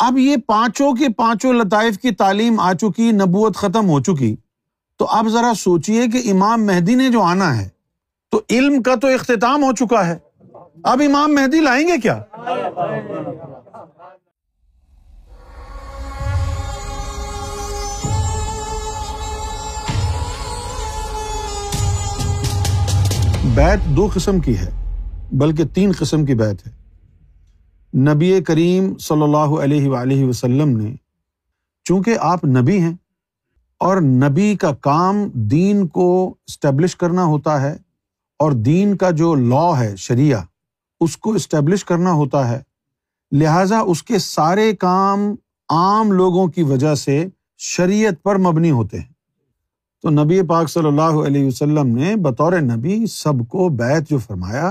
اب یہ پانچوں کے پانچوں لطائف کی تعلیم آ چکی، نبوت ختم ہو چکی۔ تو اب ذرا سوچیے کہ امام مہدی نے جو آنا ہے، تو علم کا تو اختتام ہو چکا ہے۔ اب امام مہدی لائیں گے کیا؟ بیت دو قسم کی ہے، بلکہ تین قسم کی بیت ہے۔ نبی کریم صلی اللہ علیہ وآلہ وسلم نے، چونکہ آپ نبی ہیں اور نبی کا کام دین کو اسٹیبلش کرنا ہوتا ہے اور دین کا جو لا ہے شریعہ، اس کو اسٹیبلش کرنا ہوتا ہے، لہٰذا اس کے سارے کام عام لوگوں کی وجہ سے شریعت پر مبنی ہوتے ہیں۔ تو نبی پاک صلی اللہ علیہ وسلم نے بطور نبی سب کو بیت جو فرمایا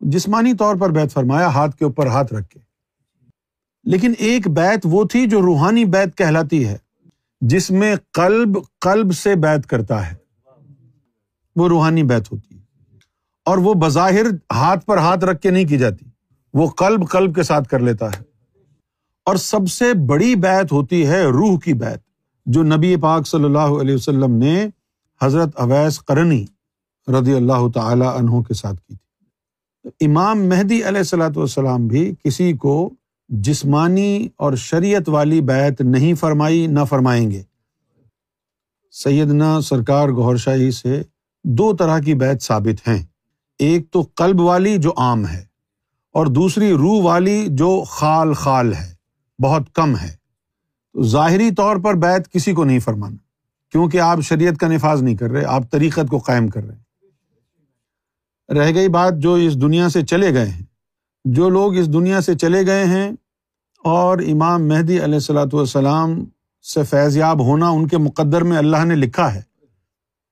جسمانی طور پر بیت فرمایا، ہاتھ کے اوپر ہاتھ رکھ کے۔ لیکن ایک بیت وہ تھی جو روحانی بیت کہلاتی ہے، جس میں قلب قلب سے بیت کرتا ہے۔ وہ روحانی بیت ہوتی ہے۔ اور وہ بظاہر ہاتھ پر ہاتھ رکھ کے نہیں کی جاتی، وہ قلب قلب کے ساتھ کر لیتا ہے۔ اور سب سے بڑی بیت ہوتی ہے روح کی بیت، جو نبی پاک صلی اللہ علیہ وسلم نے حضرت اویس کرنی رضی اللہ تعالی عنہ کے ساتھ کی تھی۔ امام مہدی علیہ السلاۃ والسلام بھی کسی کو جسمانی اور شریعت والی بیت نہیں فرمائی، نہ فرمائیں گے۔ سیدنا سرکار گور شاہی سے دو طرح کی بیت ثابت ہیں۔ ایک تو قلب والی جو عام ہے اور دوسری روح والی جو خال خال ہے، بہت کم ہے۔ تو ظاہری طور پر بیت کسی کو نہیں فرمانا، کیونکہ آپ شریعت کا نفاذ نہیں کر رہے، آپ طریقت کو قائم کر رہے ہیں۔ رہ گئی بات جو اس دنیا سے چلے گئے ہیں۔ جو لوگ اس دنیا سے چلے گئے ہیں اور امام مہدی علیہ السلاۃ والسلام سے فیض یاب ہونا ان کے مقدر میں اللہ نے لکھا ہے،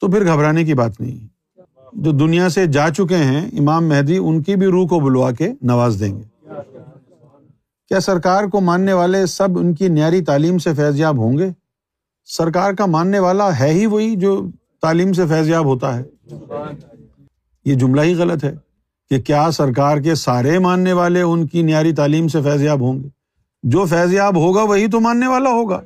تو پھر گھبرانے کی بات نہیں۔ جو دنیا سے جا چکے ہیں، امام مہدی ان کی بھی روح کو بلوا کے نواز دیں گے۔ کیا سرکار کو ماننے والے سب ان کی نیاری تعلیم سے فیض یاب ہوں گے؟ سرکار کا ماننے والا ہے ہی وہی جو تعلیم سے فیض یاب ہوتا ہے۔ یہ جملہ ہی غلط ہے کہ کیا سرکار کے سارے ماننے والے ان کی نیاری تعلیم سے فیض یاب ہوں گے؟ جو فیض یاب ہوگا وہی تو ماننے والا ہوگا۔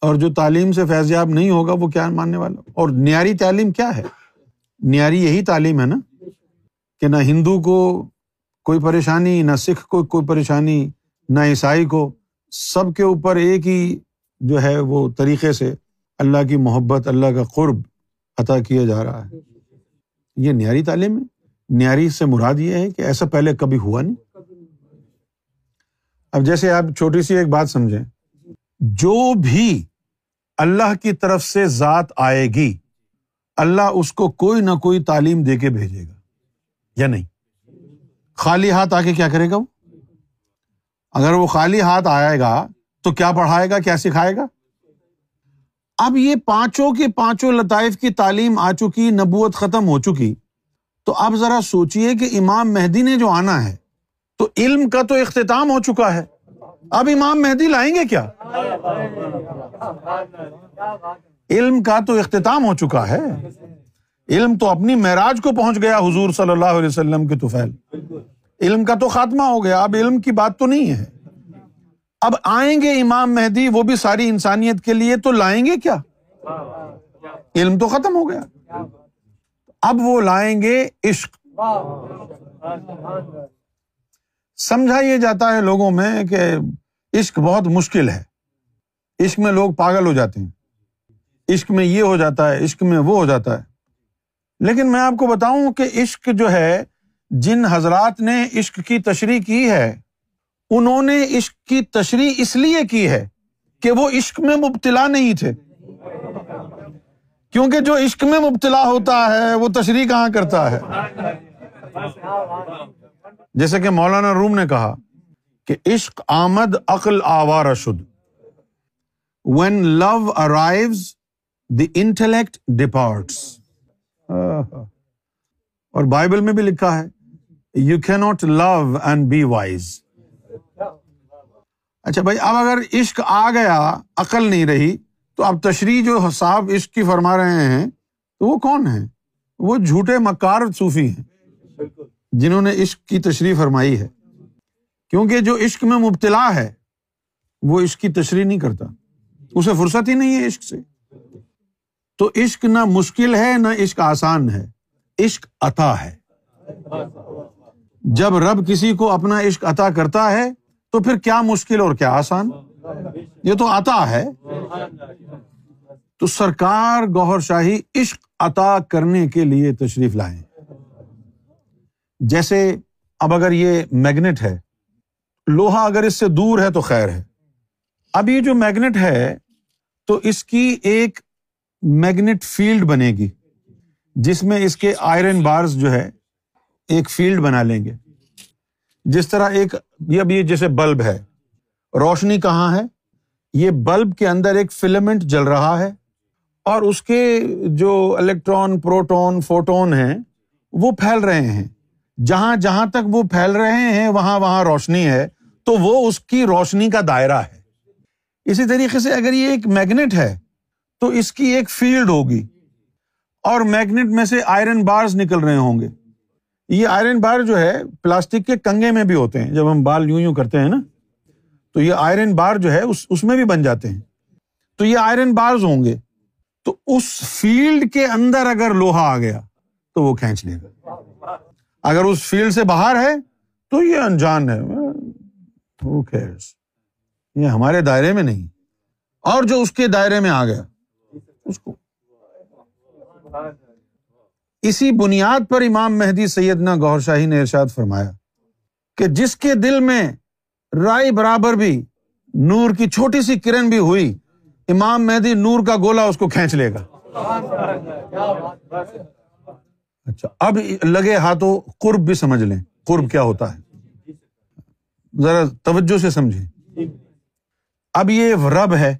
اور جو تعلیم سے فیض یاب نہیں ہوگا وہ کیا ماننے والا؟ اور نیاری تعلیم کیا ہے؟ نیاری یہی تعلیم ہے نا کہ نہ ہندو کو کوئی پریشانی، نہ سکھ کو کوئی پریشانی، نہ عیسائی کو، سب کے اوپر ایک ہی جو ہے وہ طریقے سے اللہ کی محبت، اللہ کا قرب عطا کیا جا رہا ہے۔ یہ نیاری تعلیم ہے۔ نیاری سے مراد یہ ہے کہ ایسا پہلے کبھی ہوا نہیں۔ اب جیسے آپ چھوٹی سی ایک بات سمجھیں۔ جو بھی اللہ کی طرف سے ذات آئے گی، اللہ اس کو کوئی نہ کوئی تعلیم دے کے بھیجے گا، یا نہیں؟ خالی ہاتھ آ کے کیا کرے گا وہ؟ اگر وہ خالی ہاتھ آئے گا تو کیا پڑھائے گا، کیا سکھائے گا؟ اب یہ پانچوں کے پانچوں لطائف کی تعلیم آ چکی، نبوت ختم ہو چکی۔ تو اب ذرا سوچیے کہ امام مہدی نے جو آنا ہے، تو علم کا تو اختتام ہو چکا ہے۔ اب امام مہدی لائیں گے کیا؟ علم کا تو اختتام ہو چکا ہے۔ علم تو اپنی معراج کو پہنچ گیا، حضور صلی اللہ علیہ وسلم کے توفیل علم کا تو خاتمہ ہو گیا۔ اب علم کی بات تو نہیں ہے۔ اب آئیں گے امام مہدی، وہ بھی ساری انسانیت کے لیے، تو لائیں گے کیا؟ علم تو ختم ہو گیا۔ اب وہ لائیں گے عشق۔ سمجھا یہ جاتا ہے لوگوں میں کہ عشق بہت مشکل ہے۔ عشق میں لوگ پاگل ہو جاتے ہیں۔ عشق میں یہ ہو جاتا ہے، عشق میں وہ ہو جاتا ہے۔ لیکن میں آپ کو بتاؤں کہ عشق جو ہے، جن حضرات نے عشق کی تشریح کی ہے انہوں نے عشق کی تشریح اس لیے کی ہے کہ وہ عشق میں مبتلا نہیں تھے۔ کیونکہ جو عشق میں مبتلا ہوتا ہے، وہ تشریح کہاں کرتا ہے؟ جیسے کہ مولانا روم نے کہا کہ عشق آمد، عقل آوار شد when love arrives the intellect departs اور بائبل میں بھی لکھا ہے یو کی not love and be wise اچھا بھائی، اب اگر عشق آ گیا، عقل نہیں رہی، تو اب تشریح جو صاحب عشق کی فرما رہے ہیں، تو وہ کون ہے وہ جھوٹے مکار صوفی ہیں، جنہوں نے عشق کی تشریح فرمائی ہے۔ کیونکہ جو عشق میں مبتلا ہے، وہ عشق کی تشریح نہیں کرتا۔ اسے فرصت ہی نہیں ہے عشق سے۔ تو عشق نہ مشکل ہے، نہ عشق آسان ہے۔ عشق عطا ہے۔ جب رب کسی کو اپنا عشق عطا کرتا ہے تو پھر کیا مشکل اور کیا آسان؟ یہ تو عطا ہے۔ تو سرکار گوہر شاہی عشق عطا کرنے کے لیے تشریف لائے جیسے اب اگر یہ میگنیٹ ہے، لوہا اگر اس سے دور ہے تو خیر ہے۔ اب یہ جو میگنیٹ ہے، تو اس کی ایک میگنیٹ فیلڈ بنے گی، جس میں اس کے آئرن بارس جو ہے، ایک فیلڈ بنا لیں گے۔ جس طرح ایک یہ اب یہ جیسے بلب ہے، روشنی کہاں ہے؟ یہ بلب کے اندر ایک فلمنٹ جل رہا ہے اور اس کے جو الیکٹران پروٹون، فوٹون ہیں، وہ پھیل رہے ہیں۔ جہاں جہاں تک وہ پھیل رہے ہیں، وہاں وہاں روشنی ہے۔ تو وہ اس کی روشنی کا دائرہ ہے۔ اسی طریقے سے اگر یہ ایک میگنیٹ ہے، تو اس کی ایک فیلڈ ہوگی اور میگنیٹ میں سے آئرن بارس نکل رہے ہوں گے۔ یہ آئرن بار جو ہے پلاسٹک کے کنگے میں بھی ہوتے ہیں، جب ہم بال یوں یوں کرتے ہیں نا، تو یہ آئرن بار جو ہے اس اس میں بھی بن جاتے ہیں۔ تو یہ آئرن بارز ہوں گے۔ تو اس فیلڈ کے اندر اگر لوہا آ گیا، تو وہ کھینچ لے گا۔ اگر اس فیلڈ سے باہر ہے، تو یہ انجان ہے۔ یہ ہمارے دائرے میں نہیں۔ اور جو اس کے دائرے میں آ گیا، اس کو۔ اسی بنیاد پر امام مہدی سیدنا گور شاہی نے ارشاد فرمایا کہ جس کے دل میں رائے برابر بھی نور کی چھوٹی سی کرن بھی ہوئی، امام مہدی نور کا گولا اس کو کھینچ لے گا۔ اچھا اب لگے ہاتھوں قرب بھی سمجھ لیں۔ قرب کیا ہوتا ہے؟ ذرا توجہ سے سمجھیں۔ اب یہ رب ہے۔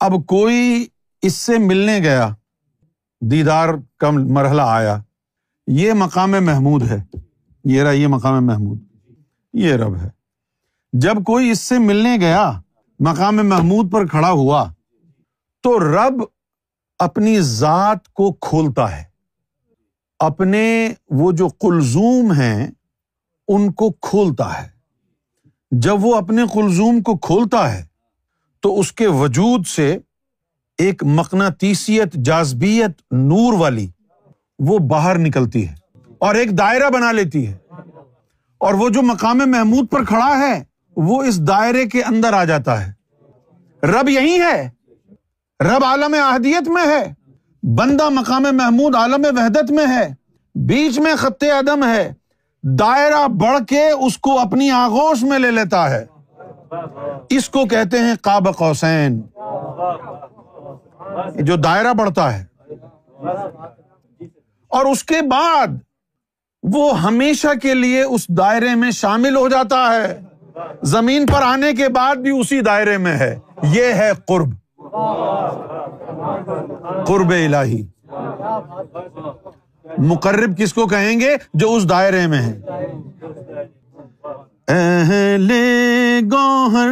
اب کوئی اس سے ملنے گیا دیدار کا مرحلہ آیا۔ یہ مقام محمود ہے۔ یہ رہا، یہ مقام محمود۔ یہ رب ہے۔ جب کوئی اس سے ملنے گیا، مقام محمود پر کھڑا ہوا، تو رب اپنی ذات کو کھولتا ہے۔ اپنے وہ جو کلزوم ہیں، ان کو کھولتا ہے۔ جب وہ اپنے کلزوم کو کھولتا ہے، تو اس کے وجود سے ایک مقناطیسیت جازبیت نور والی، وہ باہر نکلتی ہے اور ایک دائرہ بنا لیتی ہے۔ اور وہ جو مقام محمود پر کھڑا ہے، وہ اس دائرے کے اندر آ جاتا ہے۔ رب یہی ہے۔ رب عالم احدیت میں ہے۔ بندہ مقام محمود عالم وحدت میں ہے۔ بیچ میں خط عدم ہے۔ دائرہ بڑھ کے اس کو اپنی آغوش میں لے لیتا ہے۔ اس کو کہتے ہیں کاب قوسین۔ جو دائرہ بڑھتا ہے۔ اور اس کے بعد وہ ہمیشہ کے لیے اس دائرے میں شامل ہو جاتا ہے۔ زمین پر آنے کے بعد بھی اسی دائرے میں ہے۔ یہ ہے قرب۔ قرب الہی۔ مقرب کس کو کہیں گے؟ جو اس دائرے میں ہے۔ اہل گوہر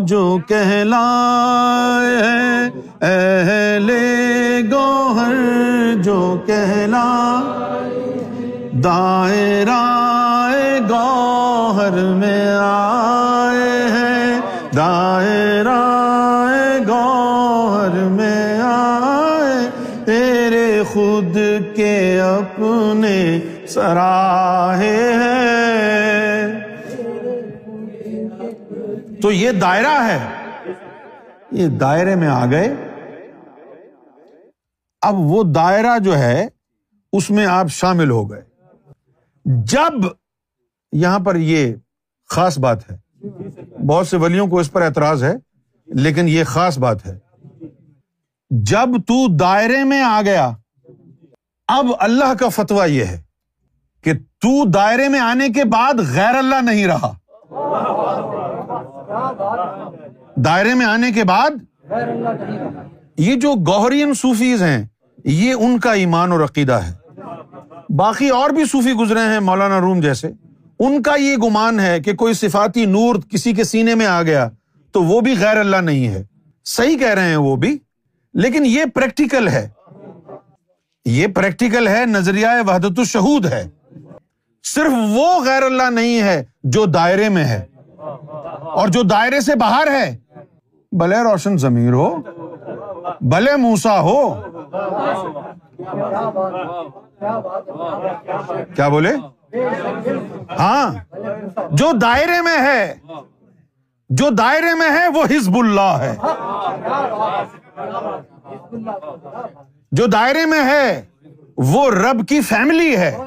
جو کہلائے۔ اہل گوہر جو کہلا دائرہ گوہر میں آئے ہیں۔ دائرہ گوہر میں آئے تیرے خود کے اپنے سراہے ہیں۔ تو یہ دائرہ ہے۔ یہ دائرے میں آ گئے۔ اب وہ دائرہ جو ہے، اس میں آپ شامل ہو گئے۔ جب یہاں پر یہ خاص بات ہے، بہت سے ولیوں کو اس پر اعتراض ہے، لیکن یہ خاص بات ہے۔ جب تو دائرے میں آ گیا، اب اللہ کا فتویٰ یہ ہے کہ تو دائرے میں آنے کے بعد غیر اللہ نہیں رہا۔ دائرے میں آنے کے بعد یہ جو گوہرین صوفیز ہیں، یہ ان کا ایمان اور عقیدہ ہے۔ باقی اور بھی صوفی گزرے ہیں، مولانا روم جیسے۔ ان کا یہ گمان ہے کہ کوئی صفاتی نور کسی کے سینے میں آ گیا تو وہ بھی غیر اللہ نہیں ہے۔ صحیح کہہ رہے ہیں وہ بھی، لیکن یہ پریکٹیکل ہے۔ یہ پریکٹیکل ہے، نظریہ وحدت الشہود ہے۔ صرف وہ غیر اللہ نہیں ہے جو دائرے میں ہے اور جو دائرے سے باہر ہے۔ بھلے روشن ضمیر ہو۔ بھلے موسا ہو۔ کیا بولے؟ ہاں۔ جو دائرے میں ہے، جو دائرے میں ہے، وہ حزب اللہ ہے۔ جو دائرے میں ہے، وہ رب کی فیملی ہے۔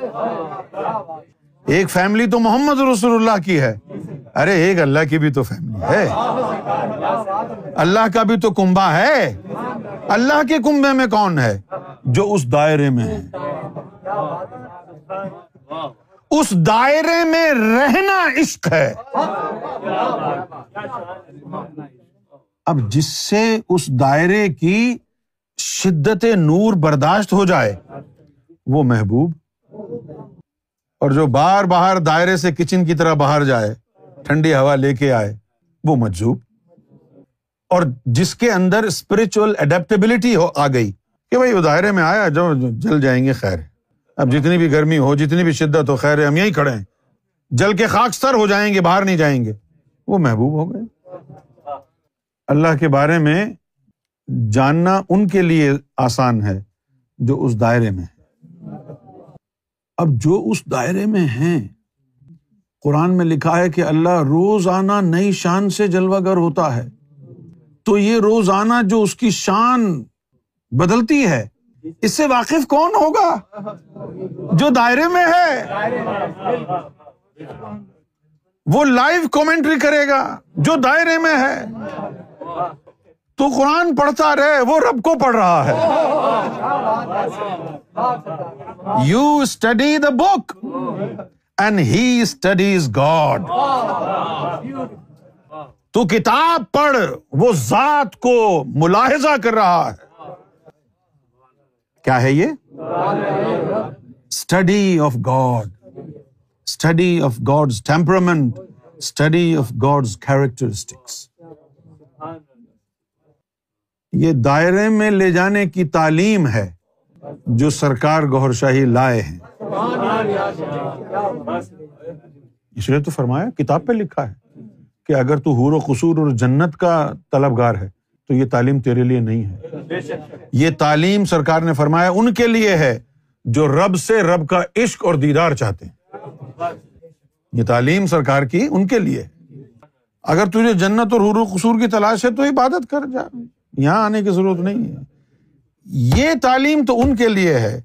ایک فیملی تو محمد رسول اللہ کی ہے۔ ارے، ایک اللہ کی بھی تو فیملی ہے۔ اللہ کا بھی تو کنبا ہے۔ اللہ کے کنبے میں کون ہے؟ جو اس دائرے میں ہے۔ اس دائرے میں رہنا عشق ہے۔ اب جس سے اس دائرے کی شدت نور برداشت ہو جائے، وہ محبوب اور جو بار باہر دائرے سے کچن کی طرح باہر جائے، ٹھنڈی ہوا لے کے آئے، وہ مجوب اور جس کے اندر اسپرچل اڈیپٹیبلٹی ہو، آ گئی کہ بھائی وہ دائرے میں آیا، جو جل جائیں گے، خیر۔ اب جتنی بھی گرمی ہو، جتنی بھی شدت ہو، خیر، ہم یہی کھڑے ہیں۔ جل کے خاکستر ہو جائیں گے، باہر نہیں جائیں گے۔ وہ محبوب ہو گئے۔ اللہ کے بارے میں جاننا ان کے لیے آسان ہے جو اس دائرے میں ہے۔ اب جو اس دائرے میں ہیں، قرآن میں لکھا ہے کہ اللہ روزانہ نئی شان سے جلوہ گر ہوتا ہے۔ تو یہ روزانہ جو اس کی شان بدلتی ہے، اس سے واقف کون ہوگا؟ جو دائرے میں ہے۔ وہ لائیو کومنٹری کرے گا، جو دائرے میں ہے۔ تو قرآن پڑھتا رہے، وہ رب کو پڑھ رہا ہے۔ You study the book and he studies God تو کتاب پڑھ، وہ ذات کو ملاحظہ کر رہا ہے۔ کیا ہے یہ؟ Study of God study of God temperament study of God characteristics یہ دائرے میں لے جانے کی تعلیم ہے جو سرکار گور شاہی لائے ہیں۔ اس لیے تو فرمایا، کتاب پہ لکھا ہے کہ اگر تو حور و قصور اور جنت کا طلبگار ہے، تو یہ تعلیم تیرے لیے نہیں ہے۔ یہ تعلیم سرکار نے فرمایا، ان کے لیے ہے جو رب سے رب کا عشق اور دیدار چاہتے ہیں۔ یہ تعلیم سرکار کی ان کے لیے اگر تجھے جنت اور حور و قصور کی تلاش ہے تو عبادت کر، جا۔ یہاں آنے کی ضرورت نہیں ہے یہ تعلیم تو ان کے لیے ہے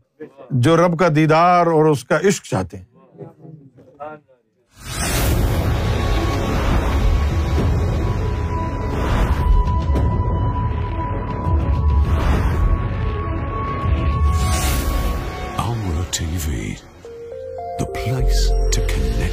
جو رب کا دیدار اور اس کا عشق چاہتے ہیں TV, the place to connect with God.